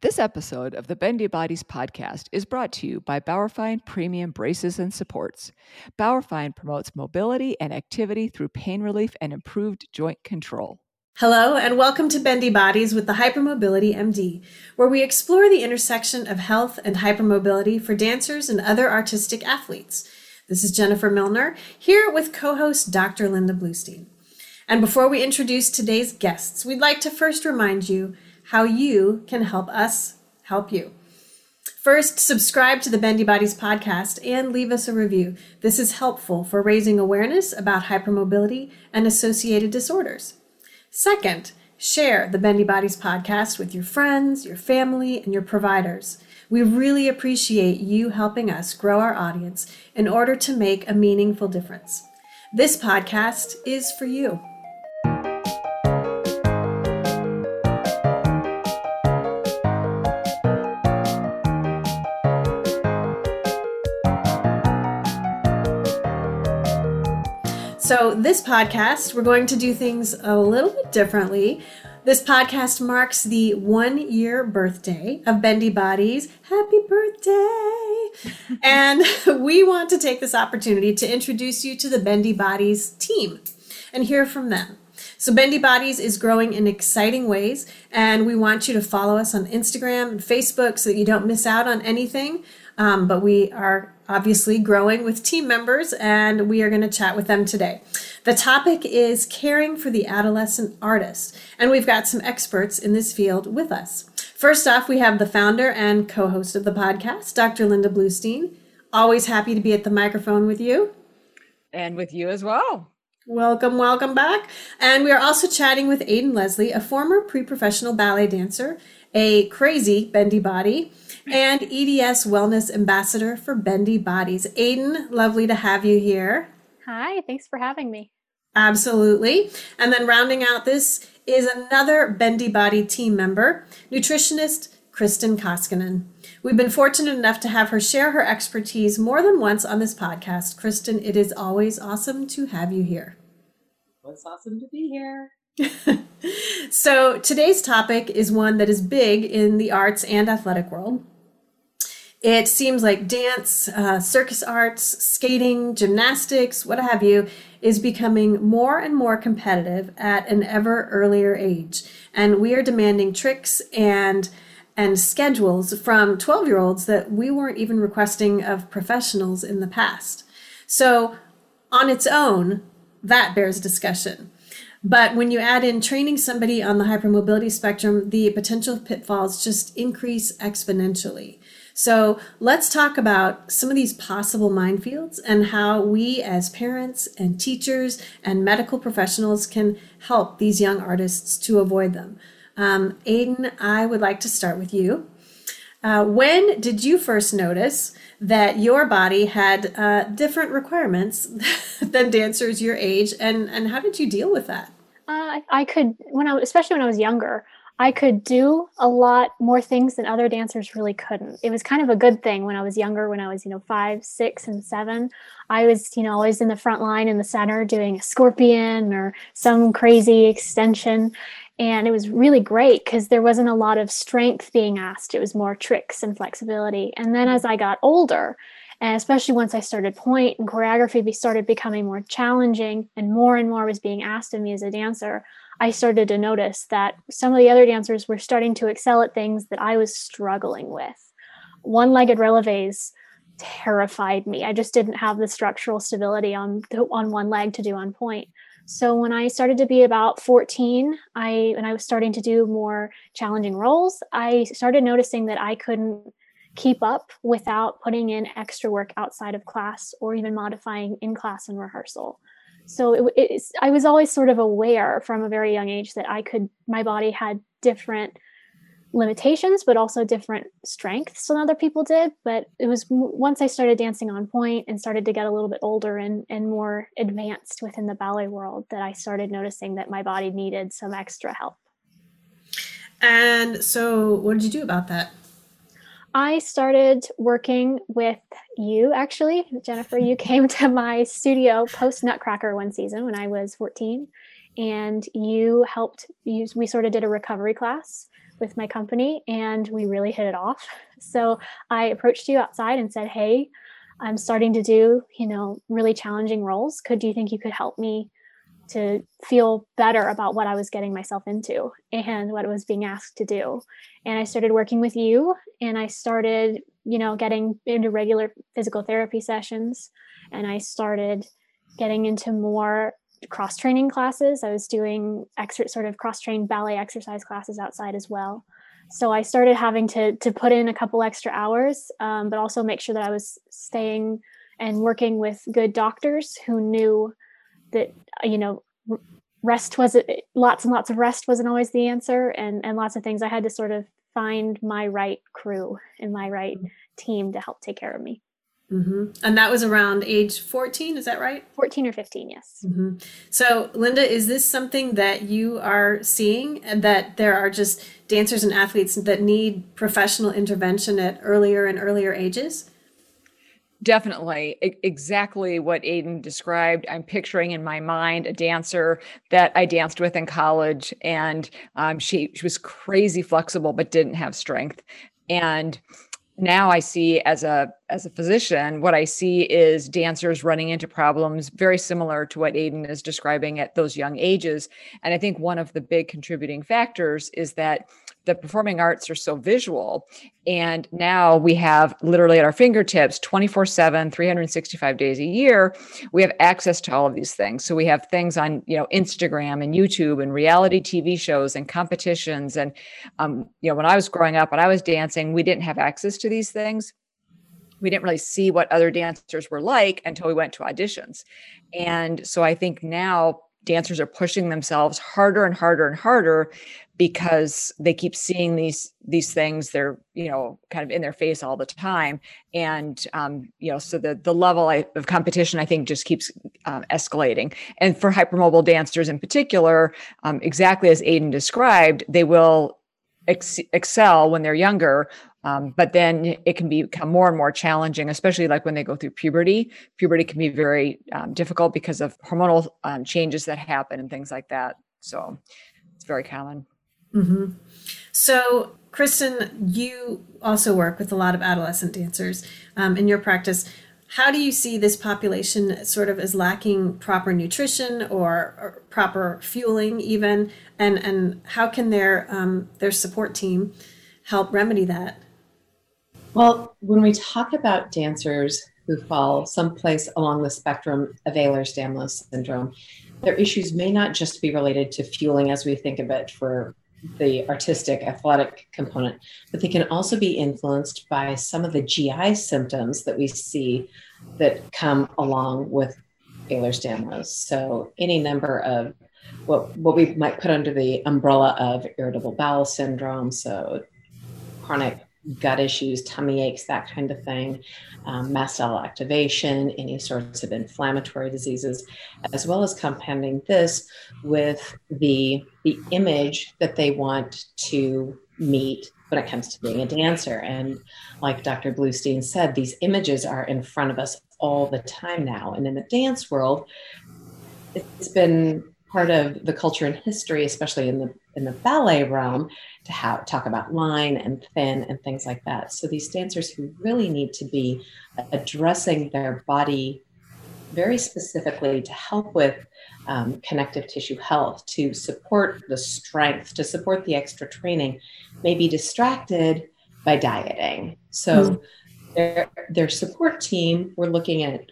This episode of the Bendy Bodies podcast is brought to you by Bauerfeind Premium Braces and Supports. Bauerfeind promotes mobility and activity through pain relief and improved joint control. Hello, and welcome to Bendy Bodies with the Hypermobility MD, where we explore the intersection of health and hypermobility for dancers and other artistic athletes. This is Jennifer Milner, here with co host Dr. Linda Bluestein. And before we introduce today's guests, we'd like to first remind you how you can help us help you. First, subscribe to the Bendy Bodies podcast and leave us a review. This is helpful for raising awareness about hypermobility and associated disorders. Second, share the Bendy Bodies podcast with your friends, your family, and your providers. We really appreciate you helping us grow our audience in order to make a meaningful difference. This podcast is for you. So, this podcast, we're going to do things a little bit differently. This podcast marks the one year birthday of Bendy Bodies. Happy birthday! and we want to take this opportunity to introduce you to the Bendy Bodies team and hear from them. So, Bendy Bodies is growing in exciting ways, and we want you to follow us on Instagram and Facebook so that you don't miss out on anything. Um, but we are obviously growing with team members, and we are going to chat with them today. The topic is caring for the adolescent artist, and we've got some experts in this field with us. First off, we have the founder and co host of the podcast, Dr. Linda Bluestein. Always happy to be at the microphone with you. And with you as well. Welcome, welcome back. And we are also chatting with Aidan Leslie, a former pre professional ballet dancer, a crazy bendy body, and EDS Wellness Ambassador for Bendy Bodies. Aidan, lovely to have you here. Hi, thanks for having me. Absolutely. And then rounding out this is another Bendy Body team member, nutritionist Kristin Koskinen. We've been fortunate enough to have her share her expertise more than once on this podcast. Kristin, it is always awesome to have you here. It's awesome to be here. so, today's topic is one that is big in the arts and athletic world. It seems like dance, uh, circus arts, skating, gymnastics, what have you, is becoming more and more competitive at an ever earlier age. And we are demanding tricks and and schedules from 12 year olds that we weren't even requesting of professionals in the past. So, on its own, that bears discussion. But when you add in training somebody on the hypermobility spectrum, the potential pitfalls just increase exponentially. So let's talk about some of these possible minefields and how we, as parents and teachers and medical professionals, can help these young artists to avoid them. Um, Aidan, I would like to start with you. Uh, when did you first notice that your body had uh, different requirements than dancers your age, and and how did you deal with that? Uh, I could when I especially when I was younger. I could do a lot more things than other dancers really couldn't. It was kind of a good thing when I was younger, when I was, you know, five, six, and seven. I was, you know, always in the front line in the center doing a scorpion or some crazy extension. And it was really great because there wasn't a lot of strength being asked. It was more tricks and flexibility. And then as I got older, and especially once I started and choreography started becoming more challenging and more and more was being asked of me as a dancer, I started to notice that some of the other dancers were starting to excel at things that I was struggling with. One legged releves terrified me. I just didn't have the structural stability on on one leg to do on pointe. So when I started to be about 14, I and I was starting to do more challenging roles, I started noticing that I couldn't keep up without putting in extra work outside of class or even modifying in class and rehearsal so it, i was always sort of aware from a very young age that i could my body had different limitations but also different strengths than other people did. But it was once i started dancing on and started to get a little bit older and, and more advanced within the ballet world that i started noticing that my body needed some extra help. And so what did you do about that I started working with you actually. Jennifer, you came to my studio post Nutcracker one season when I was 14 and you helped you we sort of did a recovery class with my company and we really hit it off. So I approached you outside and said, Hey, I'm starting to do, you know, really challenging roles. Could do you think you could help me to feel better about what I was getting myself into and what I was being asked to do? And I started working with you and I started, you know, getting into regular physical therapy sessions and I started getting into more cross training classes. I was doing extra sort of cross trained ballet exercise classes outside as well. So I started having to to put in a couple extra hours, um, but also make sure that I was staying and working with good doctors who knew that you know rest was lots and lots of rest wasn't always the answer, and and lots of things. I had to sort of find my right crew and my right team to help take care of me. Mm-hmm. And that was around age 14, is that right? 14 or 15, yes. Mm-hmm. So, Linda, is this something that you are seeing and that there are just dancers and athletes that need professional intervention at earlier and earlier ages? Definitely. exactly what Aidan described. I'm picturing in my mind a dancer that I danced with in college, and um, she, she was crazy flexible but didn't have strength. And now I see as a as a physician, what I see is dancers running into problems very similar to what Aidan is describing at those young ages. And I think one of the big contributing factors is that the performing arts are so visual. And now we have literally at our fingertips 24 7, 365 days a year, we have access to all of these things. So we have things on, you know, Instagram and YouTube and reality TV shows and competitions. And, um, you know, when I was growing up, when I was dancing, we didn't have access to these things we didn't really see what other dancers were like until we went to auditions. And so I think now dancers are pushing themselves harder and harder and harder because they keep seeing these these things they're you know kind of in their face all the time. And um, you know so the the level of competition i think just keeps um, escalating. And for hypermobile dancers in particular um, exactly as aidan described they will ex- excel when they're younger um, but then it can become more and more challenging, especially like when they go through puberty. Puberty can be very um, difficult because of hormonal um, changes that happen and things like that. So it's very common. Mm-hmm. So, Kristin, you also work with a lot of adolescent dancers um, in your practice. How do you see this population sort of as lacking proper nutrition or, or proper fueling, even? And and how can their um, their support team help remedy that? Well, when we talk about dancers who fall someplace along the spectrum of Ehlers-Danlos syndrome, their issues may not just be related to fueling as we think of it for the artistic athletic component, but they can also be influenced by some of the GI symptoms that we see that come along with Ehlers-Danlos. So any number of what what we might put under the umbrella of irritable bowel syndrome, so chronic gut issues, tummy aches, that kind of thing, um, mast cell activation, any sorts of inflammatory diseases, as well as compounding this with the, the image that they want to meet when it comes to being a dancer. And like Dr. Bluestein said, these images are in front of us all the time now. And in the dance world, it's been part of the culture and history, especially in the in the ballet realm, to have, talk about line and thin and things like that. So these dancers who really need to be addressing their body very specifically to help with um, connective tissue health, to support the strength, to support the extra training, may be distracted by dieting. So mm-hmm. their their support team, we're looking at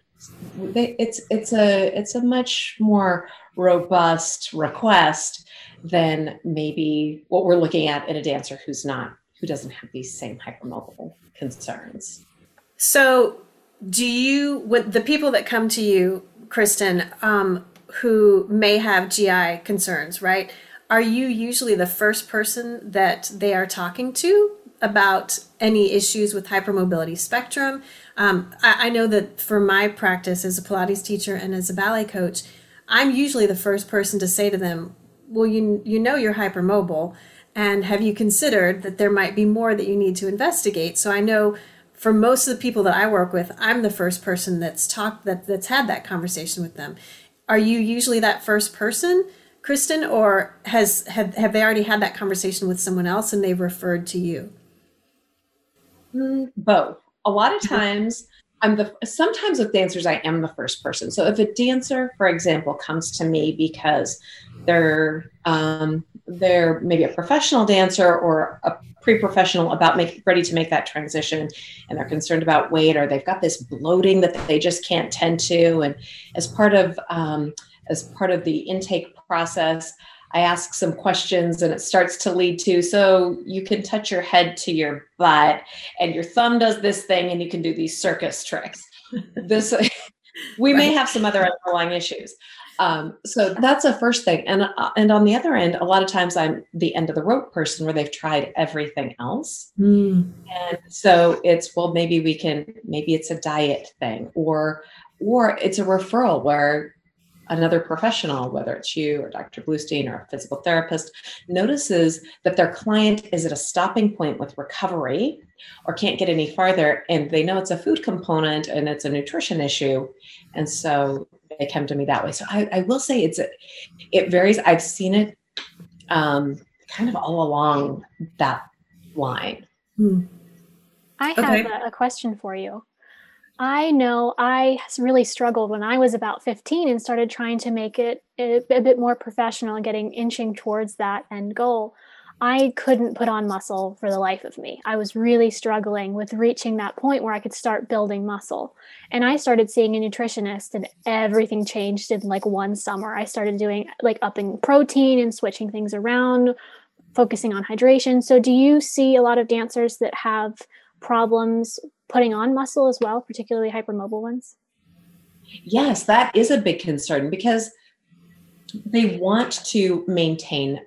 they, it's it's a it's a much more robust request than maybe what we're looking at in a dancer who's not who doesn't have these same hypermobile concerns. So, do you with the people that come to you, Kristin, um, who may have GI concerns, right? Are you usually the first person that they are talking to about any issues with hypermobility spectrum? Um, I, I know that for my practice as a Pilates teacher and as a ballet coach, I'm usually the first person to say to them, well, you, you know you're hypermobile, and have you considered that there might be more that you need to investigate? So I know for most of the people that I work with, I'm the first person that's talked that that's had that conversation with them. Are you usually that first person, Kristin, or has have, have they already had that conversation with someone else and they've referred to you? Mm, both. A lot of times, I'm the sometimes with dancers, I am the first person. So if a dancer, for example, comes to me because they're um, they're maybe a professional dancer or a pre-professional about make ready to make that transition and they're concerned about weight or they've got this bloating that they just can't tend to and as part of um, as part of the intake process I ask some questions and it starts to lead to so you can touch your head to your butt and your thumb does this thing and you can do these circus tricks. this we right. may have some other underlying issues. Um, so that's a first thing. And uh, and on the other end, a lot of times I'm the end of the rope person where they've tried everything else. Mm. And so it's well maybe we can maybe it's a diet thing or or it's a referral where another professional, whether it's you or Dr. Bluestein or a physical therapist, notices that their client is at a stopping point with recovery or can't get any farther, and they know it's a food component and it's a nutrition issue. And so they come to me that way. So I, I will say it's a, it varies. I've seen it um, kind of all along that line. Hmm. I have okay. a, a question for you. I know I really struggled when I was about 15 and started trying to make it a, bit more professional and getting inching towards that end goal. I couldn't put on muscle for the life of me. I was really struggling with reaching that point where I could start building muscle. And I started seeing a nutritionist and everything changed in like one summer. I started doing like upping protein and switching things around, focusing on hydration. So do you see a lot of dancers that have problems putting on muscle as well, particularly hypermobile ones? Yes, that is a big concern because they want to maintain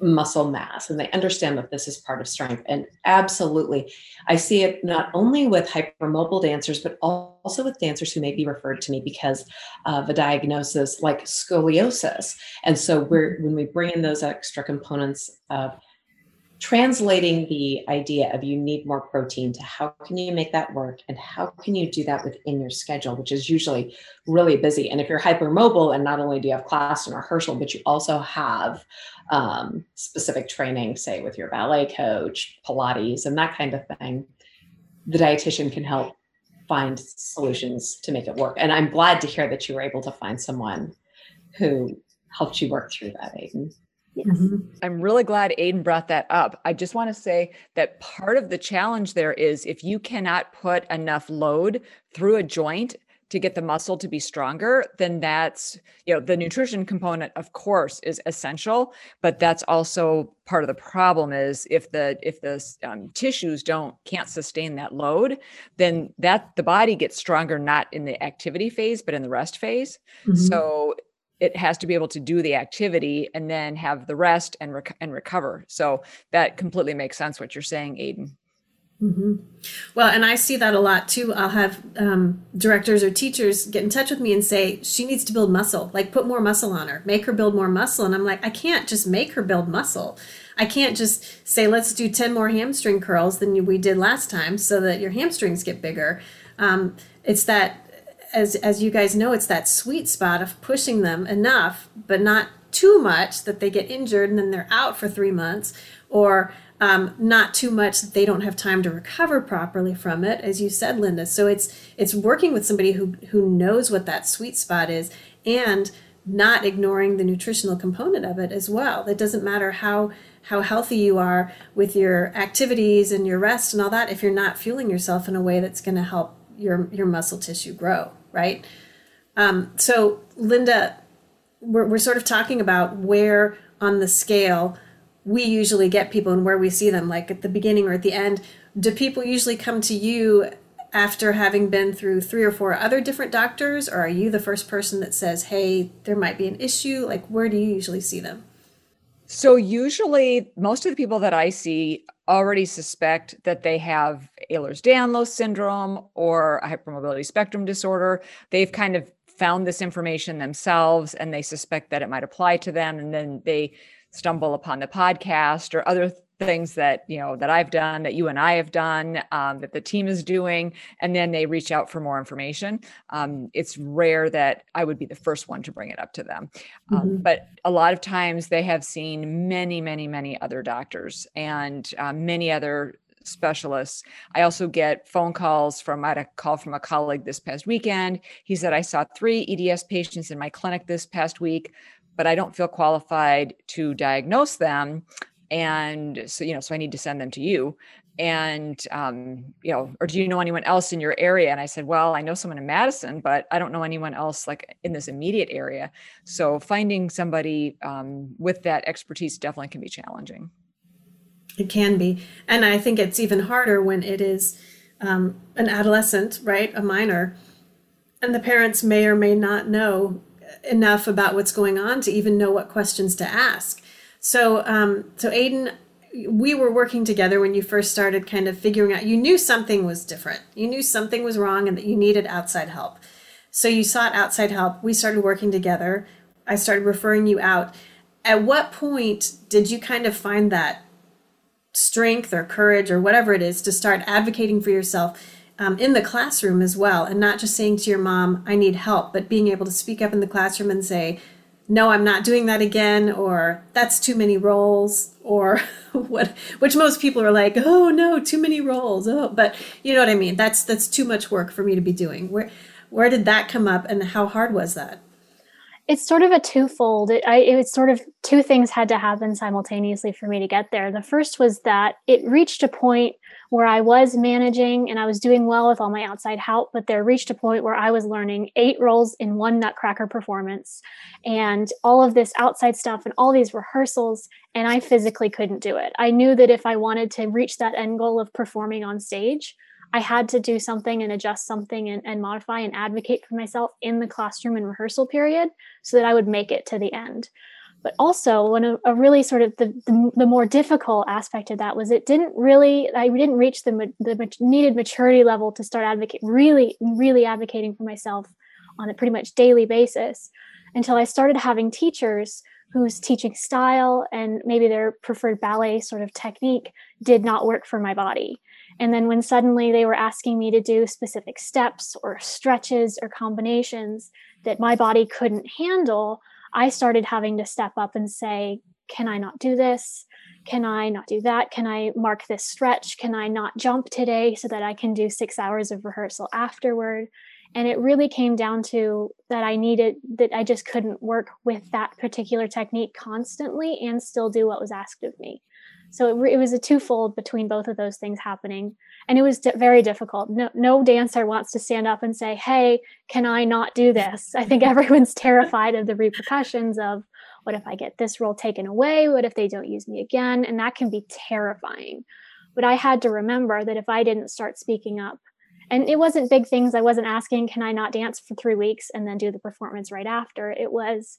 muscle mass and they understand that this is part of strength. And absolutely, I see it not only with hypermobile dancers, but also with dancers who may be referred to me because of a diagnosis like scoliosis. And so we're when we bring in those extra components of translating the idea of you need more protein to how can you make that work and how can you do that within your schedule which is usually really busy. And if you're hypermobile and not only do you have class and rehearsal but you also have um, specific training say with your ballet coach pilates and that kind of thing the dietitian can help find solutions to make it work. And i'm glad to hear that you were able to find someone who helped you work through that aidan Yes. Mm-hmm. I'm really glad Aidan brought that up. I just want to say that part of the challenge there is if you cannot put enough load through a joint to get the muscle to be stronger, then that's, you know, the nutrition component, of course, is essential, but that's also part of the problem is if the if the um, tissues don't can't sustain that load, then that the body gets stronger not in the activity phase but in the rest phase. Mm-hmm. So it has to be able to do the activity and then have the rest and rec- and recover. So that completely makes sense what you're saying, Aidan. Mm-hmm. Well, and I see that a lot too. I'll have um, directors or teachers get in touch with me and say she needs to build muscle, like put more muscle on her, make her build more muscle. And I'm like, I can't just make her build muscle. I can't just say let's do ten more hamstring curls than we did last time, so that your hamstrings get bigger. Um, it's that as as you guys know, it's that sweet spot of pushing them enough, but not too much that they get injured and then they're out for three months, or um, not too much that they don't have time to recover properly from it, as you said, Linda. So it's it's working with somebody who who knows what that sweet spot is and not ignoring the nutritional component of it as well. It doesn't matter how how healthy you are with your activities and your rest and all that if you're not fueling yourself in a way that's going to help your your muscle tissue grow right? Um, so, Linda, we're, we're sort of talking about where on the scale we usually get people and where we see them, like at the beginning or at the end. Do people usually come to you after having been through three or four other different doctors, or are you the first person that says, hey, there might be an issue? Like, where do you usually see them? So, usually, most of the people that I see already suspect that they have Ehlers-Danlos syndrome or a hypermobility spectrum disorder. They've kind of found this information themselves and they suspect that it might apply to them and then they stumble upon the podcast or other things that you know that I've done, that you and I have done, um, that the team is doing, and then they reach out for more information. Um, it's rare that I would be the first one to bring it up to them, um, mm-hmm. but a lot of times they have seen many, many, many other doctors and uh, many other specialists. I also get phone calls from, I had a call from a colleague this past weekend. He said, I saw three EDS patients in my clinic this past week, but I don't feel qualified to diagnose them. And so, you know, so I need to send them to you. And, um, you know, or do you know anyone else in your area? And I said, well, I know someone in Madison, but I don't know anyone else like in this immediate area. So finding somebody um, with that expertise definitely can be challenging. It can be. And I think it's even harder when it is um, an adolescent, right? A minor. And the parents may or may not know enough about what's going on to even know what questions to ask. So, um, so Aidan, we were working together when you first started kind of figuring out, you knew something was different. You knew something was wrong and that you needed outside help. So you sought outside help. We started working together. I started referring you out. At what point did you kind of find that strength or courage or whatever it is to start advocating for yourself um, in the classroom as well and not just saying to your mom i need help but being able to speak up in the classroom and say no i'm not doing that again or that's too many roles or what which most people are like oh no too many roles oh but you know what i mean? That's that's too much work for me to be doing. Where where did that come up and how hard was that it's sort of a twofold. It, I, it was sort of two things had to happen simultaneously for me to get there. The first was that it reached a point where I was managing and I was doing well with all my outside help, but there reached a point where I was learning eight roles in one Nutcracker performance and all of this outside stuff and all these rehearsals, and I physically couldn't do it. I knew that if I wanted to reach that end goal of performing on stage, I had to do something and adjust something and, and modify and advocate for myself in the classroom and rehearsal period so that I would make it to the end. But also, one of a really sort of the, the, the more difficult aspect of that was it didn't really I didn't reach the the needed maturity level to start advocating really really advocating for myself on a pretty much daily basis until I started having teachers whose teaching style and maybe their preferred ballet sort of technique did not work for my body. And then when suddenly they were asking me to do specific steps or stretches or combinations that my body couldn't handle, I started having to step up and say, Can I not do this? Can I not do that? Can I mark this stretch? Can I not jump today so that I can do six hours of rehearsal afterward? And it really came down to that I needed, that I just couldn't work with that particular technique constantly and still do what was asked of me. So it, it was a twofold between both of those things happening. And it was di- very difficult. No, no dancer wants to stand up and say, Hey, can I not do this? I think everyone's terrified of the repercussions of what if I get this role taken away? What if they don't use me again? And that can be terrifying. But I had to remember that if I didn't start speaking up, and it wasn't big things, I wasn't asking, Can I not dance for three weeks and then do the performance right after? It was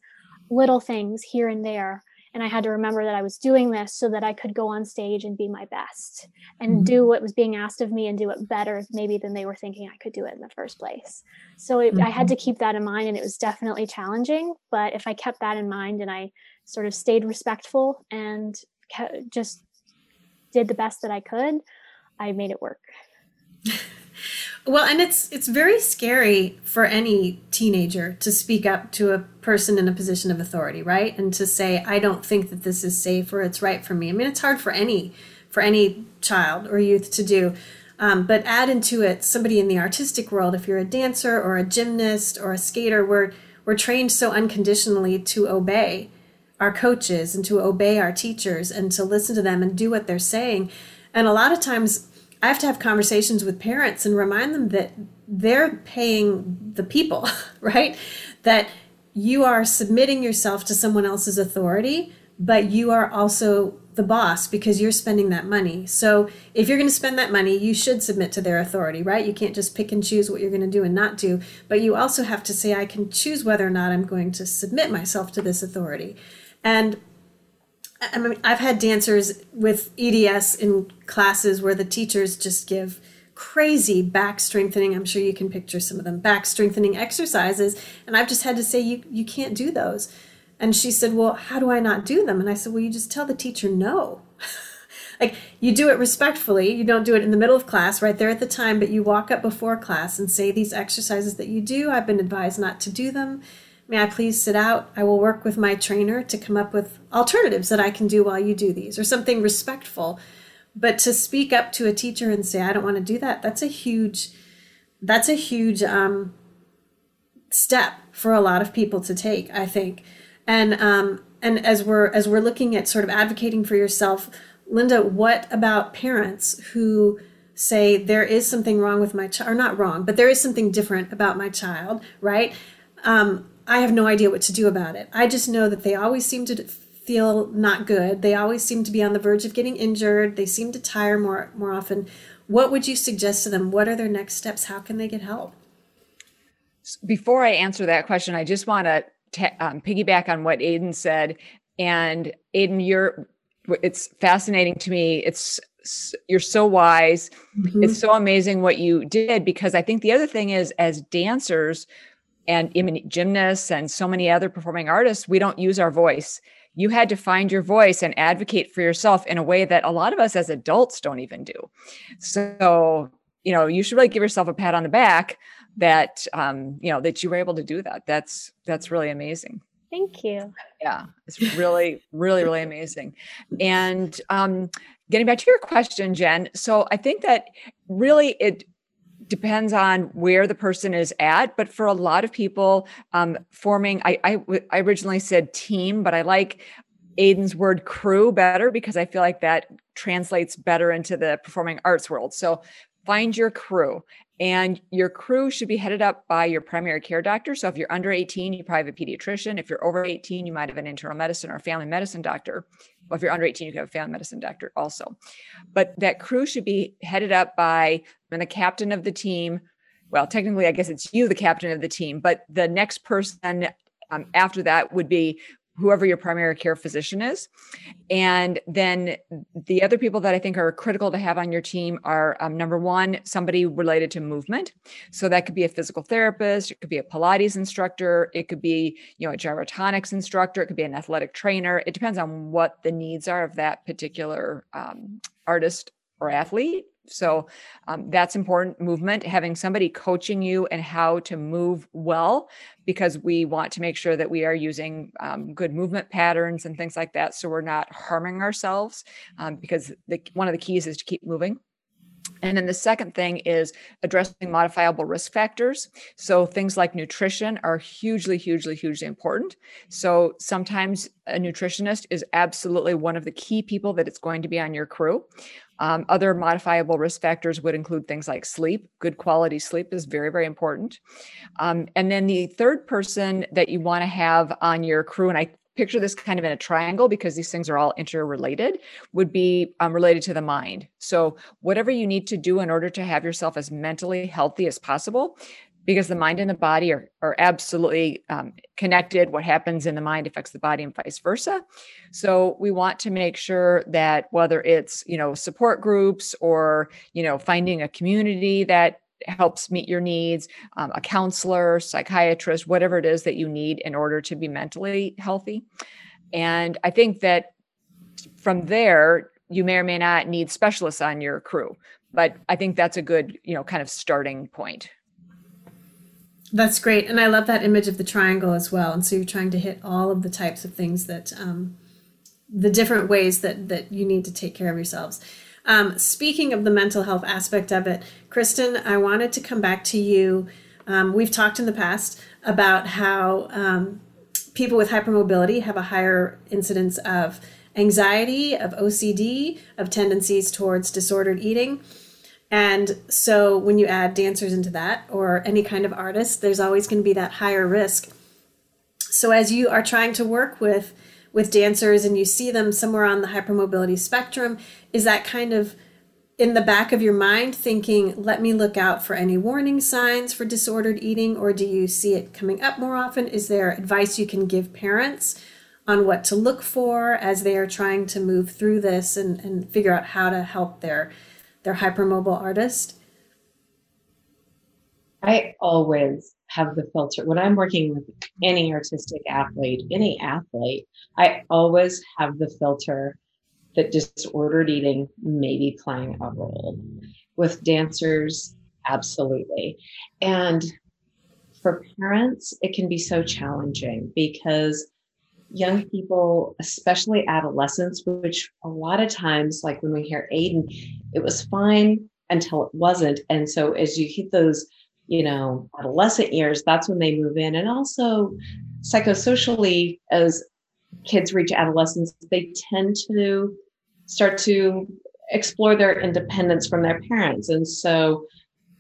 little things here and there and I had to remember that I was doing this so that I could go on stage and be my best and mm-hmm. do what was being asked of me and do it better, maybe than they were thinking I could do it in the first place. So it, mm-hmm. I had mm-hmm. to keep that in mind, and it was definitely challenging. But if I kept that in mind and I sort of stayed respectful and just did the best that I could, I made it work. Well, and it's it's very scary for any teenager to speak up to a person in a position of authority, right? And to say, "I don't think that this is safe or it's right for me." I mean, it's hard for any for any child or youth to do. Um, but add into it somebody in the artistic world. If you're a dancer or a gymnast or a skater, we're we're trained so unconditionally to obey our coaches and to obey our teachers and to listen to them and do what they're saying. And a lot of times I have to have conversations with parents and remind them that they're paying the people, right? That you are submitting yourself to someone else's authority, but you are also the boss because you're spending that money. So if you're going to spend that money, you should submit to their authority, right? You can't just pick and choose what you're going to do and not do, but you also have to say, I can choose whether or not I'm going to submit myself to this authority. And I mean, I've had dancers with EDS in classes where the teachers just give crazy back strengthening. I'm sure you can picture some of them back strengthening exercises. And I've just had to say, you, you can't do those. And she said, Well, how do I not do them? And I said, Well, you just tell the teacher no. like you do it respectfully you don't do it in the middle of class right there at the time but you walk up before class and say these exercises that you do i've been advised not to do them may i please sit out? I will work with my trainer to come up with alternatives that i can do while you do these or something respectful. But to speak up to a teacher and say i don't want to do that that's a huge that's a huge um, step for a lot of people to take i think. And um, and as we're as we're looking at sort of advocating for yourself linda what about parents who say there is something wrong with my child or not wrong but there is something different about my child right? Um, i have no idea what to do about it i just know that they always seem to feel not good they always seem to be on the verge of getting injured they seem to tire more more often what would you suggest to them what are their next steps how can they get help before i answer that question i just want to um, piggyback on what Aidan said. And Aidan, you're it's fascinating to me. It's you're so wise. Mm-hmm. It's so amazing what you did because I think the other thing is as dancers and gymnasts and so many other performing artists, we don't use our voice. You had to find your voice and advocate for yourself in a way that a lot of us as adults don't even do. So, you know, you should really give yourself a pat on the back that um, you know that you were able to do that. That's that's really amazing. Thank you. Yeah, it's really, really, really amazing. And um, getting back to your question, Jen. So I think that really it depends on where the person is at but for a lot of people um, forming I, I, I originally said team but i like aidan's word crew better because i feel like that translates better into the performing arts world. So find your crew and your crew should be headed up by your primary care doctor. So if you're under 18, you probably have a pediatrician. If you're over 18, you might have an internal medicine or family medicine doctor. Well, if you're under 18, you can have a family medicine doctor also. But that crew should be headed up by the captain of the team. Well, technically, I guess it's you, the captain of the team, but the next person um, after that would be whoever your primary care physician is. And then the other people that I think are critical to have on your team are um, number one, somebody related to movement. So that could be a physical therapist, it could be a Pilates instructor, it could be, you know, a gyrotonics instructor, it could be an athletic trainer. It depends on what the needs are of that particular um, artist or athlete. So um, that's important movement, having somebody coaching you and how to move well, because we want to make sure that we are using um, good movement patterns and things like that. So we're not harming ourselves, um, because the, one of the keys is to keep moving. And then the second thing is addressing modifiable risk factors. So things like nutrition are hugely, hugely, hugely important. So sometimes a nutritionist is absolutely one of the key people that it's going to be on your crew. Um, other modifiable risk factors would include things like sleep. Good quality sleep is very, very important. Um, and then the third person that you want to have on your crew, and I picture this kind of in a triangle because these things are all interrelated, would be um, related to the mind. So, whatever you need to do in order to have yourself as mentally healthy as possible, because the mind and the body are, are absolutely um, connected. What happens in the mind affects the body and vice versa. So we want to make sure that whether it's, you know, support groups or, you know, finding a community that helps meet your needs, um, a counselor, psychiatrist, whatever it is that you need in order to be mentally healthy. And I think that from there, you may or may not need specialists on your crew, but I think that's a good, you know, kind of starting point. That's great. And I love that image of the triangle as well. And so you're trying to hit all of the types of things that, um, the different ways that, that you need to take care of yourselves. Um, speaking of the mental health aspect of it, Kristin, I wanted to come back to you. Um, we've talked in the past about how um, people with hypermobility have a higher incidence of anxiety, of OCD, of tendencies towards disordered eating. And so when you add dancers into that or any kind of artist, there's always going to be that higher risk. So as you are trying to work with with dancers and you see them somewhere on the hypermobility spectrum, is that kind of in the back of your mind thinking, let me look out for any warning signs for disordered eating, or do you see it coming up more often? Is there advice you can give parents on what to look for as they are trying to move through this and, and figure out how to help their their hypermobile artist? I always have the filter when I'm working with any artistic athlete, any athlete, I always have the filter that disordered eating may be playing a role. With dancers, absolutely. And for parents, it can be so challenging because young people, especially adolescents, which a lot of times, like when we hear Aidan, it was fine until it wasn't. And so as you hit those, you know, adolescent years, that's when they move in. And also psychosocially, as kids reach adolescence, they tend to start to explore their independence from their parents. And so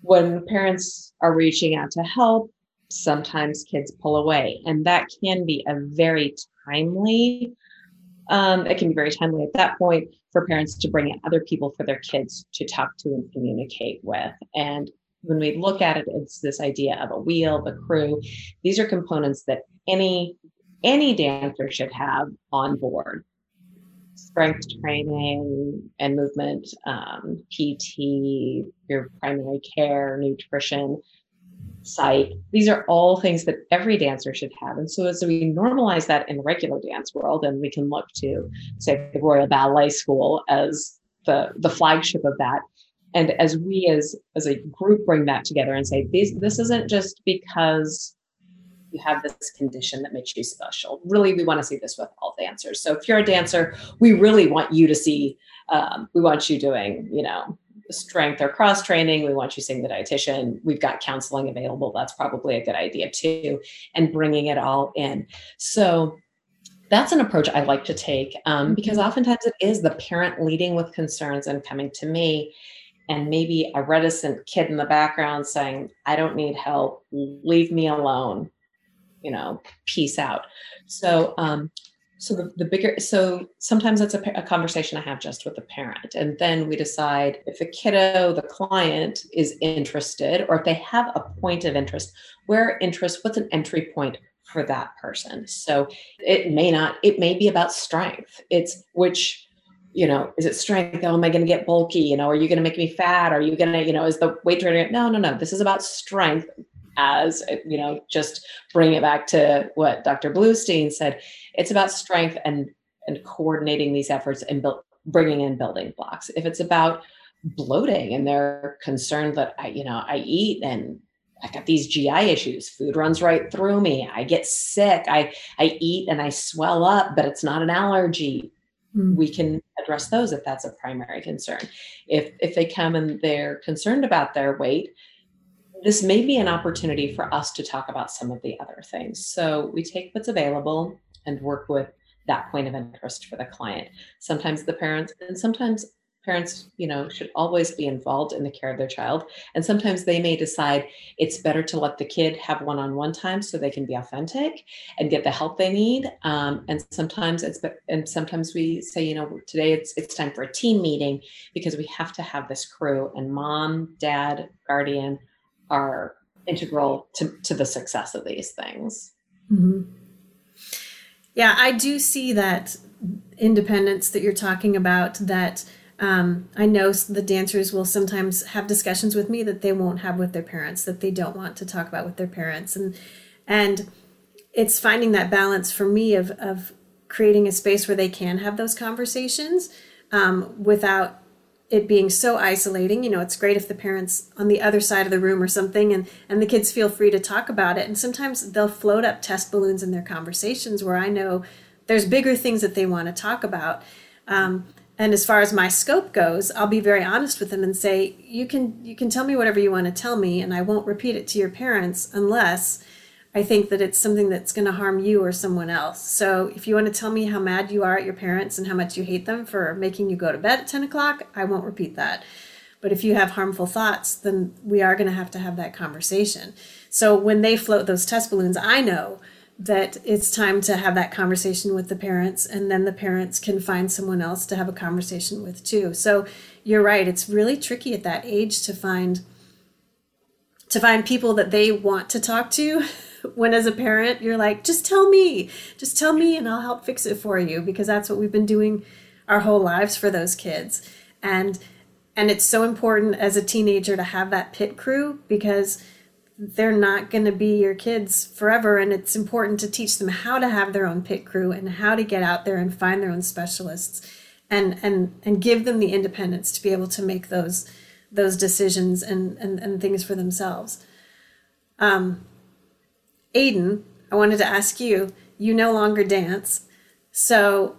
when parents are reaching out to help, sometimes kids pull away. And that can be a very timely, um, it can be very timely at that point for parents to bring in other people for their kids to talk to and communicate with. And when we look at it, it's this idea of a wheel, the crew. These are components that any any dancer should have on board strength training and movement, um, PT, your primary care, nutrition, psych. These are all things that every dancer should have. And so as we normalize that in the regular dance world, and we can look to, say, the Royal Ballet School as the, the flagship of that. And as we as as a group bring that together and say, this this isn't just because you have this condition that makes you special. Really, we want to see this with all dancers. So if you're a dancer, we really want you to see, um, we want you doing, you know, strength or cross training. We want you seeing the dietitian. We've got counseling available. That's probably a good idea too, and bringing it all in. So that's an approach I like to take um, mm-hmm. because oftentimes it is the parent leading with concerns and coming to me and maybe a reticent kid in the background saying, I don't need help, leave me alone you know, peace out. So, um, so the, the bigger, so sometimes it's a, a conversation I have just with the parent. And then we decide if the kiddo, the client is interested, or if they have a point of interest, where interest, what's an entry point for that person? So it may not, it may be about strength. It's which, you know, is it strength? Oh, am I going to get bulky? You know, are you going to make me fat? Are you going to, you know, is the weight training? No, no, no. This is about strength as you know just bring it back to what dr bluestein said it's about strength and and coordinating these efforts and build, bringing in building blocks if it's about bloating and they're concerned that i you know i eat and i got these gi issues food runs right through me i get sick i i eat and i swell up but it's not an allergy mm. we can address those if that's a primary concern if if they come and they're concerned about their weight this may be an opportunity for us to talk about some of the other things. So we take what's available and work with that point of interest for the client. Sometimes the parents, and sometimes parents, you know, should always be involved in the care of their child. And sometimes they may decide it's better to let the kid have one-on-one time so they can be authentic and get the help they need. Um, and sometimes it's, and sometimes we say, you know, today it's it's time for a team meeting because we have to have this crew and mom, dad, guardian are integral to, to the success of these things. Mm-hmm. Yeah, I do see that independence that you're talking about that um, I know the dancers will sometimes have discussions with me that they won't have with their parents, that they don't want to talk about with their parents. And, and it's finding that balance for me of, of creating a space where they can have those conversations um, without it being so isolating you know it's great if the parents on the other side of the room or something and and the kids feel free to talk about it. And sometimes they'll float up test balloons in their conversations where i know there's bigger things that they want to talk about. Um, and as far as my scope goes i'll be very honest with them and say you can you can tell me whatever you want to tell me and i won't repeat it to your parents unless I think that it's something that's going to harm you or someone else. So if you want to tell me how mad you are at your parents and how much you hate them for making you go to bed at 10 o'clock, I won't repeat that. But if you have harmful thoughts, then we are going to have to have that conversation. So when they float those test balloons, I know that it's time to have that conversation with the parents, and then the parents can find someone else to have a conversation with too. So you're right, it's really tricky at that age to find to find people that they want to talk to when as a parent you're like just tell me just tell me and i'll help fix it for you because that's what we've been doing our whole lives for those kids. And and it's so important as a teenager to have that pit crew because they're not going to be your kids forever and it's important to teach them how to have their own pit crew and how to get out there and find their own specialists and and and give them the independence to be able to make those those decisions and and, and things for themselves. Um aidan i wanted to ask you you no longer dance so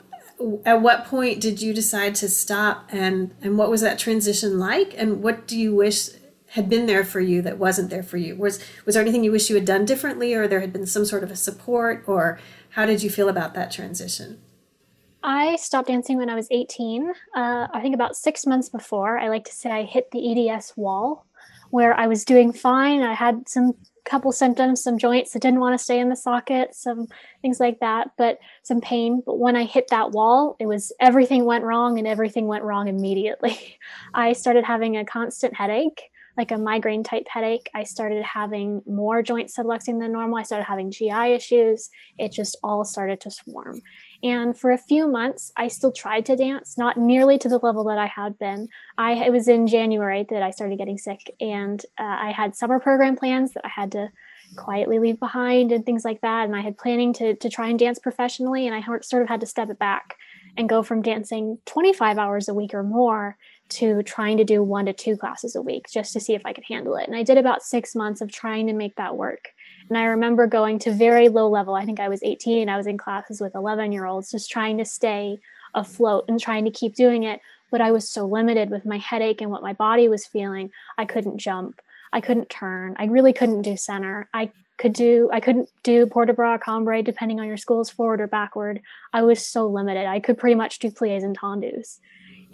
at what point did you decide to stop and and what was that transition like and what do you wish had been there for you that wasn't there for you was was there anything you wish you had done differently or there had been some sort of a support or how did you feel about that transition I stopped dancing when I was 18. Uh, I think about six months before. I like to say I hit the EDS wall where I was doing fine. I had some couple symptoms, some joints that didn't want to stay in the socket, some things like that, but some pain. But when I hit that wall, it was everything went wrong and everything went wrong immediately. I started having a constant headache, like a migraine type headache. I started having more joint subluxing than normal. I started having GI issues. It just all started to swarm. And for a few months, I still tried to dance, not nearly to the level that I had been. I it was in January that I started getting sick, and uh, I had summer program plans that I had to quietly leave behind and things like that. And I had planning to to try and dance professionally, and I sort of had to step it back and go from dancing 25 hours a week or more to trying to do one to two classes a week just to see if I could handle it. And I did about six months of trying to make that work. And I remember going to very low level. I think I was 18. I was in classes with 11 year olds, just trying to stay afloat and trying to keep doing it. But I was so limited with my headache and what my body was feeling. I couldn't jump. I couldn't turn. I really couldn't do center. I could do I couldn't do port de bras cambre depending on your school's forward or backward. I was so limited. I could pretty much do plies and tendus.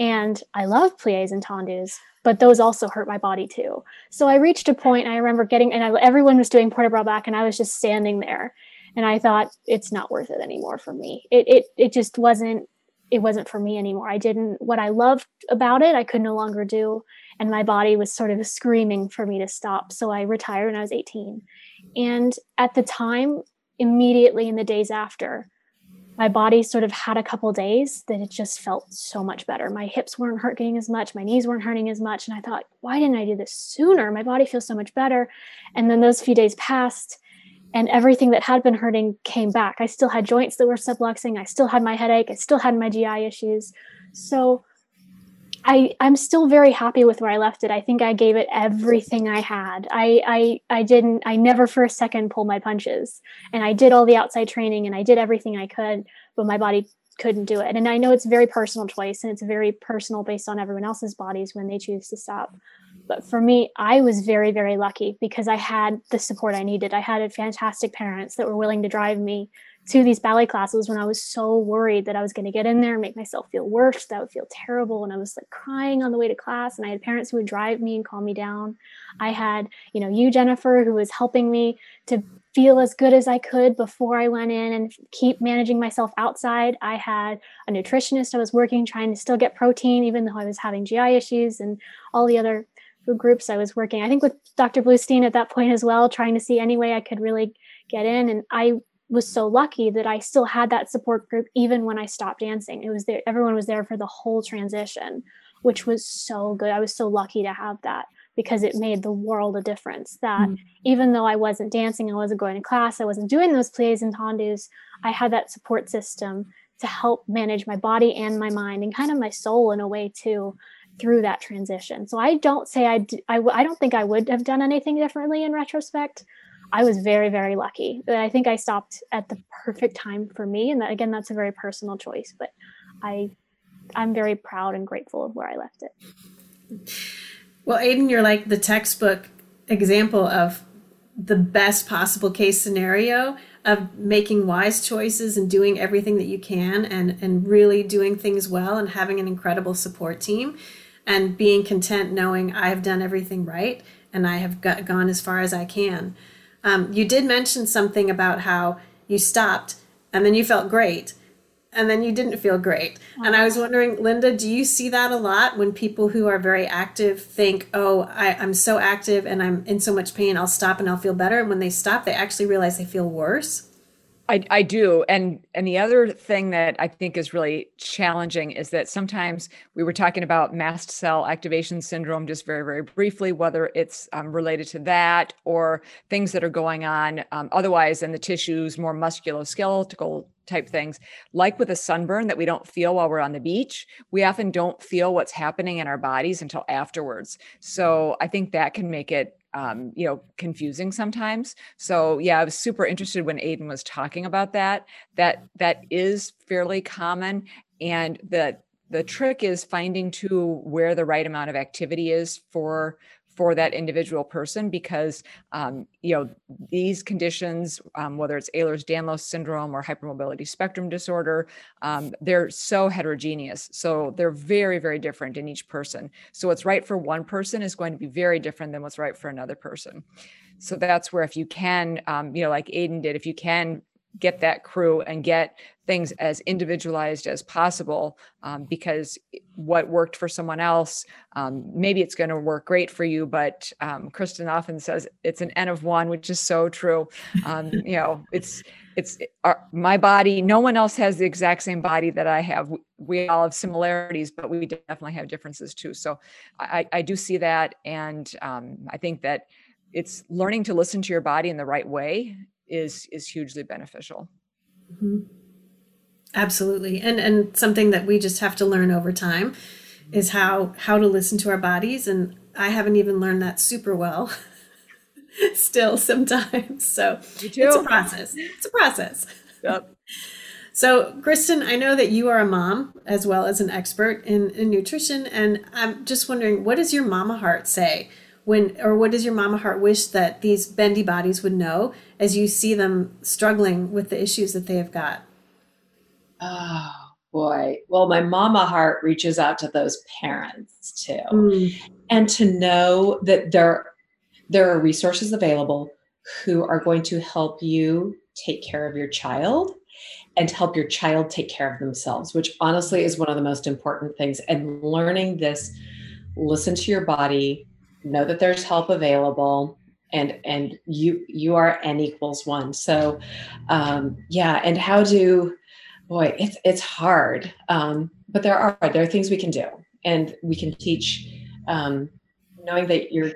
And I love plies and tendus, but those also hurt my body too. So I reached a point, I remember getting, and I, everyone was doing port de bras back, and I was just standing there. And I thought, it's not worth it anymore for me. It, it, it just wasn't, it wasn't for me anymore. I didn't, what I loved about it, I could no longer do. And my body was sort of screaming for me to stop. So I retired when I was 18. And at the time, immediately in the days after, my body sort of had a couple days that it just felt so much better. My hips weren't hurting as much, my knees weren't hurting as much. And I thought, why didn't I do this sooner? My body feels so much better. And then those few days passed and everything that had been hurting came back. I still had joints that were subluxing. I still had my headache. I still had my GI issues. So I I'm still very happy with where I left it. I think I gave it everything I had. I I I didn't I never for a second pulled my punches. And I did all the outside training and I did everything I could, but my body couldn't do it. And I know it's very personal choice and it's very personal based on everyone else's bodies when they choose to stop. But for me, I was very very lucky because I had the support I needed. I had fantastic parents that were willing to drive me to these ballet classes when I was so worried that I was going to get in there and make myself feel worse, that would feel terrible. And I was like crying on the way to class. And I had parents who would drive me and calm me down. I had, you know, you, Jennifer, who was helping me to feel as good as I could before I went in and keep managing myself outside. I had a nutritionist I was working, trying to still get protein, even though I was having GI issues and all the other food groups I was working. I think with Dr. Bluestein at that point as well, trying to see any way I could really get in. And I was so lucky that I still had that support group even when I stopped dancing. It was there, everyone was there for the whole transition, which was so good. I was so lucky to have that because it made the world a difference. That mm. even though I wasn't dancing, I wasn't going to class, I wasn't doing those plies and tendus, I had that support system to help manage my body and my mind and kind of my soul in a way too through that transition. So I don't say I I, d- I, w- I don't think I would have done anything differently in retrospect. I was very, very lucky. I think I stopped at the perfect time for me. And that, again, that's a very personal choice, but I, I'm very proud and grateful of where I left it. Well, Aidan, you're like the textbook example of the best possible case scenario of making wise choices and doing everything that you can and, and really doing things well and having an incredible support team and being content knowing I've done everything right and I have got, gone as far as I can. Um, you did mention something about how you stopped and then you felt great and then you didn't feel great. And I was wondering, Linda, do you see that a lot when people who are very active think, oh, I, am so active and I'm in so much pain, I'll stop and I'll feel better. And when they stop, they actually realize they feel worse? I, I do. And and the other thing that I think is really challenging is that sometimes we were talking about mast cell activation syndrome just very, very briefly, whether it's um, related to that or things that are going on um, otherwise in the tissues, more musculoskeletal type things. Like with a sunburn that we don't feel while we're on the beach, we often don't feel what's happening in our bodies until afterwards. So I think that can make it um, you know, confusing sometimes. So yeah, I was super interested when Aidan was talking about that. That that is fairly common, and the the trick is finding to where the right amount of activity is for for that individual person because um, you know these conditions um, whether it's ehlers-danlos syndrome or hypermobility spectrum disorder um, they're so heterogeneous. So they're very very different in each person. So what's right for one person is going to be very different than what's right for another person. So that's where if you can um, you know like aidan did if you can get that crew and get things as individualized as possible um, because what worked for someone else um, maybe it's going to work great for you but um, kristin often says it's an n of one which is so true. Um, you know it's it's our, my body no one else has the exact same body that i have. We, we all have similarities but we definitely have differences too. So i, I do see that and um, i think that it's learning to listen to your body in the right way is is hugely beneficial. Mm-hmm. Absolutely, and and something that we just have to learn over time is how how to listen to our bodies, and I haven't even learned that super well. Still, sometimes, so it's a process. It's a process. Yep. So, Kristin, I know that you are a mom as well as an expert in, in nutrition, and I'm just wondering, what does your mama heart say when or what does your mama heart wish that these bendy bodies would know as you see them struggling with the issues that they have got? Oh boy. Well my mama heart reaches out to those parents too. Mm. and to know that there there are resources available who are going to help you take care of your child and help your child take care of themselves which honestly is one of the most important things. And learning this listen to your body know that there's help available and and you you are n equals one. So um yeah and how do boy it's it's hard um but there are there are things we can do. And we can teach um knowing that your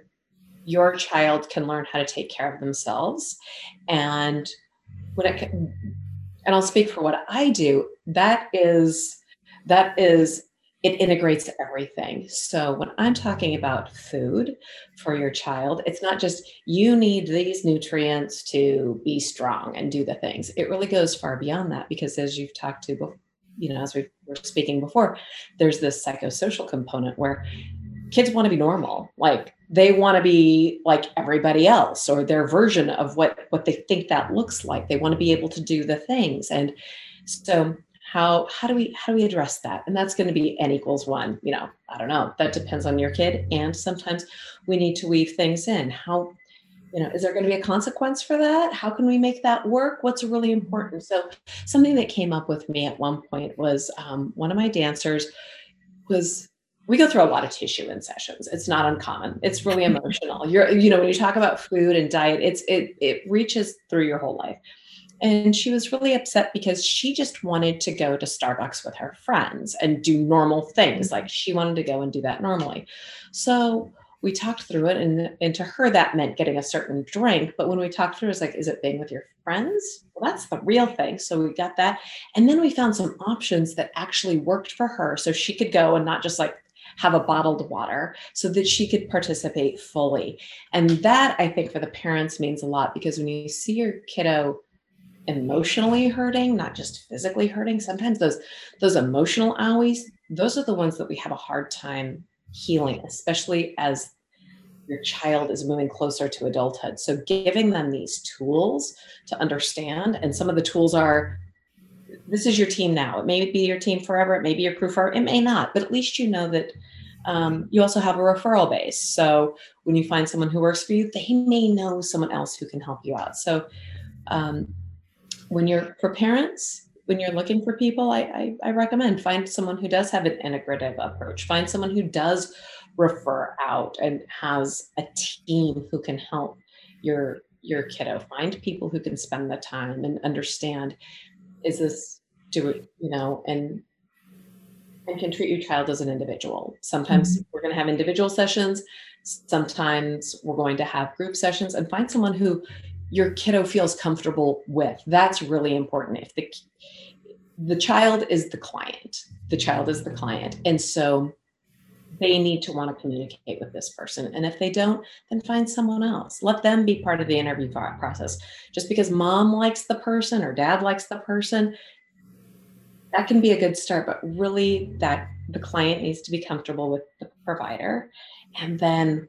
your child can learn how to take care of themselves. And when it can, and i'll speak for what i do that is that is it integrates everything. So when I'm talking about food for your child, it's not just you need these nutrients to be strong and do the things. It really goes far beyond that because as you've talked to before, you know, as we were speaking before, there's this psychosocial component where kids want to be normal. Like they want to be like everybody else or their version of what what they think that looks like. They want to be able to do the things. And so how how do we how do we address that? And that's going to be n equals one you know i don't know that depends on your kid. And sometimes we need to weave things in. How you know is there going to be a consequence for that? How can we make that work? What's really important? So something that came up with me at one point was um, one of my dancers was we go through a lot of tissue in sessions it's not uncommon. It's really emotional. You're you know when you talk about food and diet it's it it reaches through your whole life and she was really upset because she just wanted to go to Starbucks with her friends and do normal things. Like she wanted to go and do that normally. So we talked through it, and, and to her, that meant getting a certain drink. But when we talked through, it was like, is it being with your friends? Well, that's the real thing. So we got that. And then we found some options that actually worked for her. So she could go and not just like have a bottled water so that she could participate fully. And that I think for the parents means a lot because when you see your kiddo emotionally hurting, not just physically hurting. Sometimes those those emotional owies, those are the ones that we have a hard time healing, especially as your child is moving closer to adulthood. So giving them these tools to understand, and some of the tools are this is your team now. It may be your team forever. It may be your crew forever. It may not, but at least you know that um, you also have a referral base. So when you find someone who works for you, they may know someone else who can help you out. So um, when you're for parents when you're looking for people I, I, I recommend find someone who does have an integrative approach. Find someone who does refer out and has a team who can help your your kiddo. Find people who can spend the time and understand is this do it you know and and can treat your child as an individual. Sometimes mm-hmm. we're going to have individual sessions sometimes we're going to have group sessions and find someone who your kiddo feels comfortable with that's really important if the the child is the client the child is the client and so they need to want to communicate with this person. And if they don't, then find someone else. Let them be part of the interview process. Just because mom likes the person or dad likes the person, that can be a good start. But really, that the client needs to be comfortable with the provider. And then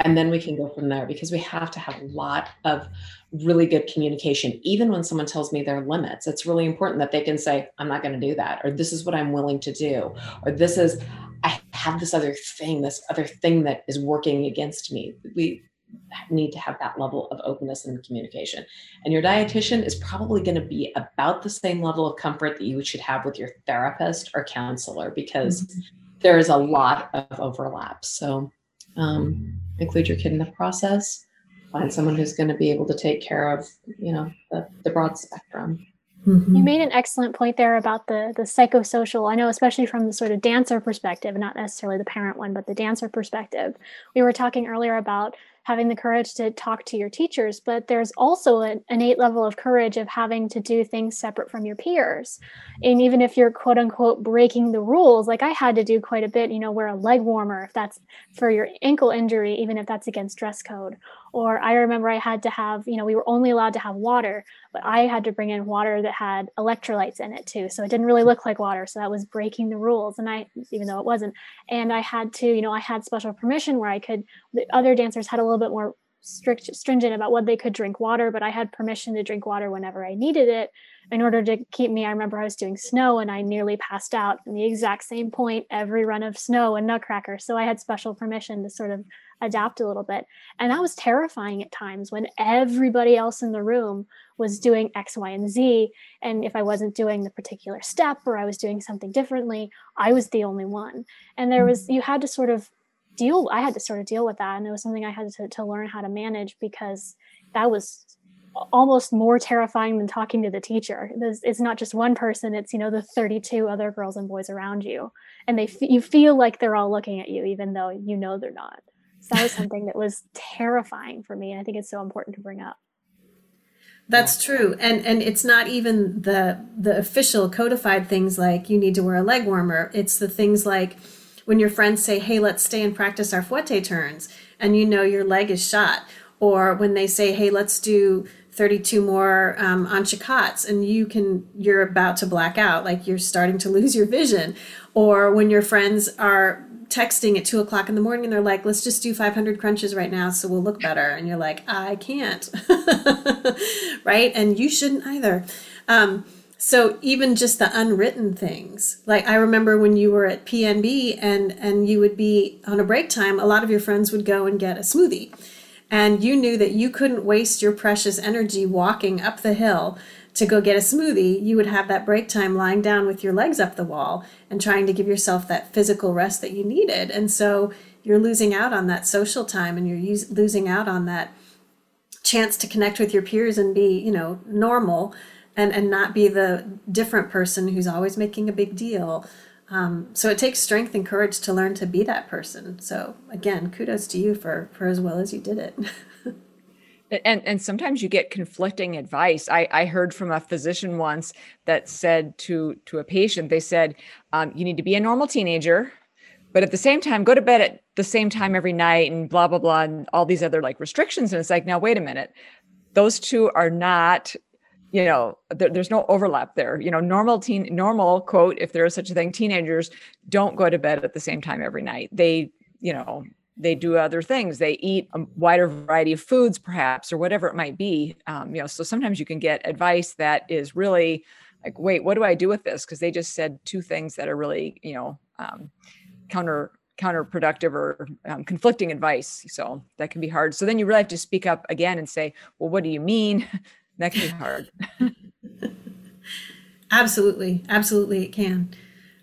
and then we can go from there because we have to have a lot of really good communication even when someone tells me their limits it's really important that they can say i'm not going to do that or this is what i'm willing to do or this is I have this other thing, this other thing that is working against me. We need to have that level of openness and communication. And your dietitian is probably going to be about the same level of comfort that you should have with your therapist or counselor because mm-hmm. there is a lot of overlap. So um, include your kid in the process. Find someone who's going to be able to take care of, you know, the, the broad spectrum. Mm-hmm. You made an excellent point there about the the psychosocial. I know, especially from the sort of dancer perspective, not necessarily the parent one, but the dancer perspective. We were talking earlier about having the courage to talk to your teachers, but there's also an innate level of courage of having to do things separate from your peers. And even if you're quote unquote breaking the rules, like I had to do quite a bit, you know, wear a leg warmer if that's for your ankle injury, even if that's against dress code. Or I remember I had to have, you know, we were only allowed to have water, but I had to bring in water that had electrolytes in it too. So it didn't really look like water. So that was breaking the rules. And I, even though it wasn't, and I had to, you know, I had special permission where I could, the other dancers had a little bit more strict, stringent about what they could drink water, but I had permission to drink water whenever I needed it in order to keep me. I remember I was doing snow and I nearly passed out in the exact same point every run of snow and Nutcracker. So I had special permission to sort of adapt a little bit. And that was terrifying at times when everybody else in the room was doing X, Y, and Z. And if I wasn't doing the particular step or I was doing something differently, I was the only one. And there was, you had to sort of deal, I had to sort of deal with that. And it was something I had to, to learn how to manage because that was almost more terrifying than talking to the teacher. It's not just one person; it's you know the 32 other girls and boys around you, and they you feel like they're all looking at you, even though you know they're not. So that was something that was terrifying for me. And I think it's so important to bring up. That's true. And and it's not even the the official codified things like you need to wear a leg warmer. It's the things like when your friends say, "Hey, let's stay and practice our fouette turns," and you know your leg is shot, or when they say, "Hey, let's do 32 more um, entrechats," and you can you're about to black out, like you're starting to lose your vision, or when your friends are texting at two o'clock in the morning and they're like, let's just do 500 crunches right now so we'll look better. And you're like, I can't. right. And you shouldn't either. Um, so even just the unwritten things, like I remember when you were at PNB and, and you would be on a break time, a lot of your friends would go and get a smoothie. And you knew that you couldn't waste your precious energy walking up the hill to go get a smoothie, you would have that break time lying down with your legs up the wall and trying to give yourself that physical rest that you needed. And so you're losing out on that social time and you're losing out on that chance to connect with your peers and be, you know, normal and, and not be the different person who's always making a big deal. Um, so it takes strength and courage to learn to be that person. So again, kudos to you for, for as well as you did it. and and sometimes you get conflicting advice i i heard from a physician once that said to to a patient they said um, you need to be a normal teenager but at the same time go to bed at the same time every night and blah blah blah and all these other like restrictions and it's like now wait a minute those two are not you know there, there's no overlap there. You know normal teen normal quote if there is such a thing teenagers don't go to bed at the same time every night. They you know they do other things. They eat a wider variety of foods perhaps or whatever it might be. Um, you know so sometimes you can get advice that is really like wait what do i do with this? Because they just said two things that are really you know um, counter counterproductive or um, conflicting advice. So that can be hard. So then you really have to speak up again and say well what do you mean that can be hard absolutely absolutely it can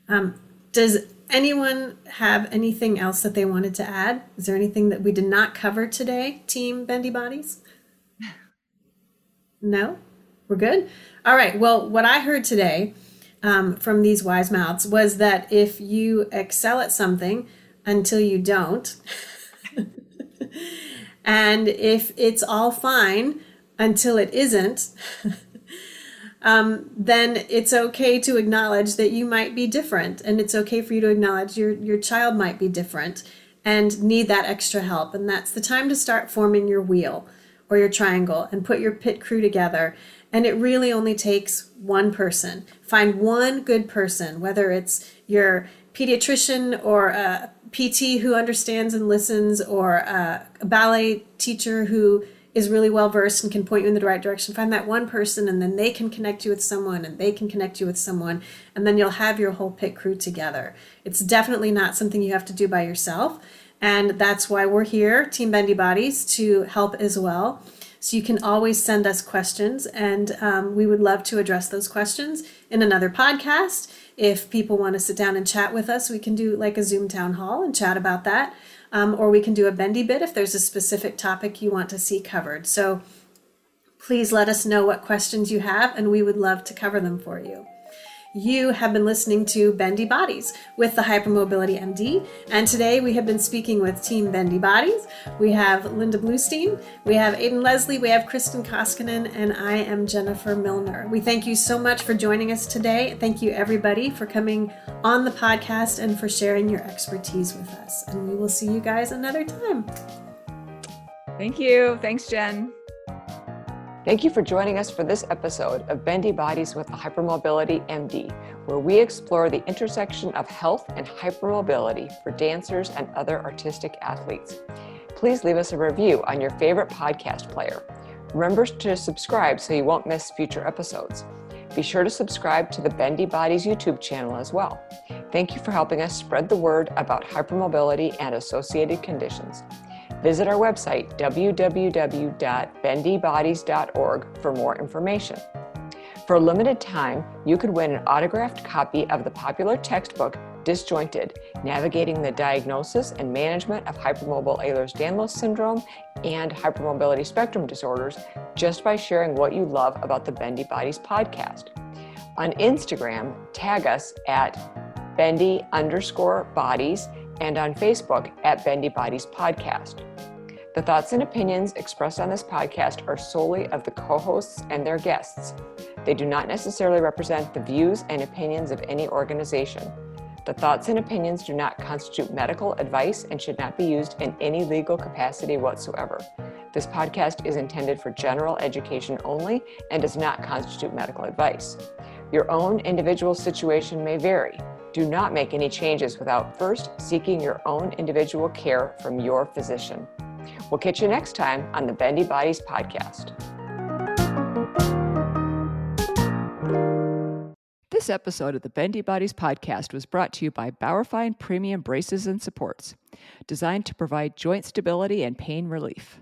um, does anyone have anything else that they wanted to add? Is there anything that we did not cover today, Team Bendy Bodies? No? We're good? All right. Well, what I heard today um, from these wise mouths was that if you excel at something until you don't, and if it's all fine until it isn't, um, then it's okay to acknowledge that you might be different. And it's okay for you to acknowledge your, your child might be different and need that extra help. And that's the time to start forming your wheel or your triangle and put your pit crew together. And it really only takes one person. Find one good person, whether it's your pediatrician or a PT who understands and listens, or a ballet teacher who is really well versed and can point you in the right direction. Find that one person, and then they can connect you with someone, and they can connect you with someone, and then you'll have your whole pit crew together. It's definitely not something you have to do by yourself. And that's why we're here, Team Bendy Bodies, to help as well. So you can always send us questions, and um, we would love to address those questions in another podcast. If people want to sit down and chat with us, we can do like a Zoom town hall and chat about that. Um, or we can do a bendy bit if there's a specific topic you want to see covered. So please let us know what questions you have, and we would love to cover them for you. You have been listening to Bendy Bodies with the Hypermobility MD, and today we have been speaking with Team Bendy Bodies. We have Linda Bluestein, we have Aidan Leslie, we have Kristin Koskinen, and I am Jennifer Milner. We thank you so much for joining us today. Thank you, everybody, for coming on the podcast and for sharing your expertise with us. And we will see you guys another time. Thank you. Thanks, Jen. Thank you for joining us for this episode of Bendy Bodies with the Hypermobility MD, where we explore the intersection of health and hypermobility for dancers and other artistic athletes. Please leave us a review on your favorite podcast player. Remember to subscribe so you won't miss future episodes. Be sure to subscribe to the Bendy Bodies YouTube channel as well. Thank you for helping us spread the word about hypermobility and associated conditions. Visit our website, www.bendybodies.org, for more information. For a limited time, you could win an autographed copy of the popular textbook Disjointed Navigating the Diagnosis and Management of Hypermobile Ehlers Danlos Syndrome and Hypermobility Spectrum Disorders just by sharing what you love about the Bendy Bodies podcast. On Instagram, tag us at bendy underscore bodies and on Facebook at Bendy Bodies Podcast. The thoughts and opinions expressed on this podcast are solely of the co hosts and their guests. They do not necessarily represent the views and opinions of any organization. The thoughts and opinions do not constitute medical advice and should not be used in any legal capacity whatsoever. This podcast is intended for general education only and does not constitute medical advice. Your own individual situation may vary. Do not make any changes without first seeking your own individual care from your physician. We'll catch you next time on the Bendy Bodies podcast. This episode of the Bendy Bodies podcast was brought to you by Bauerfeind Premium Braces and Supports, designed to provide joint stability and pain relief.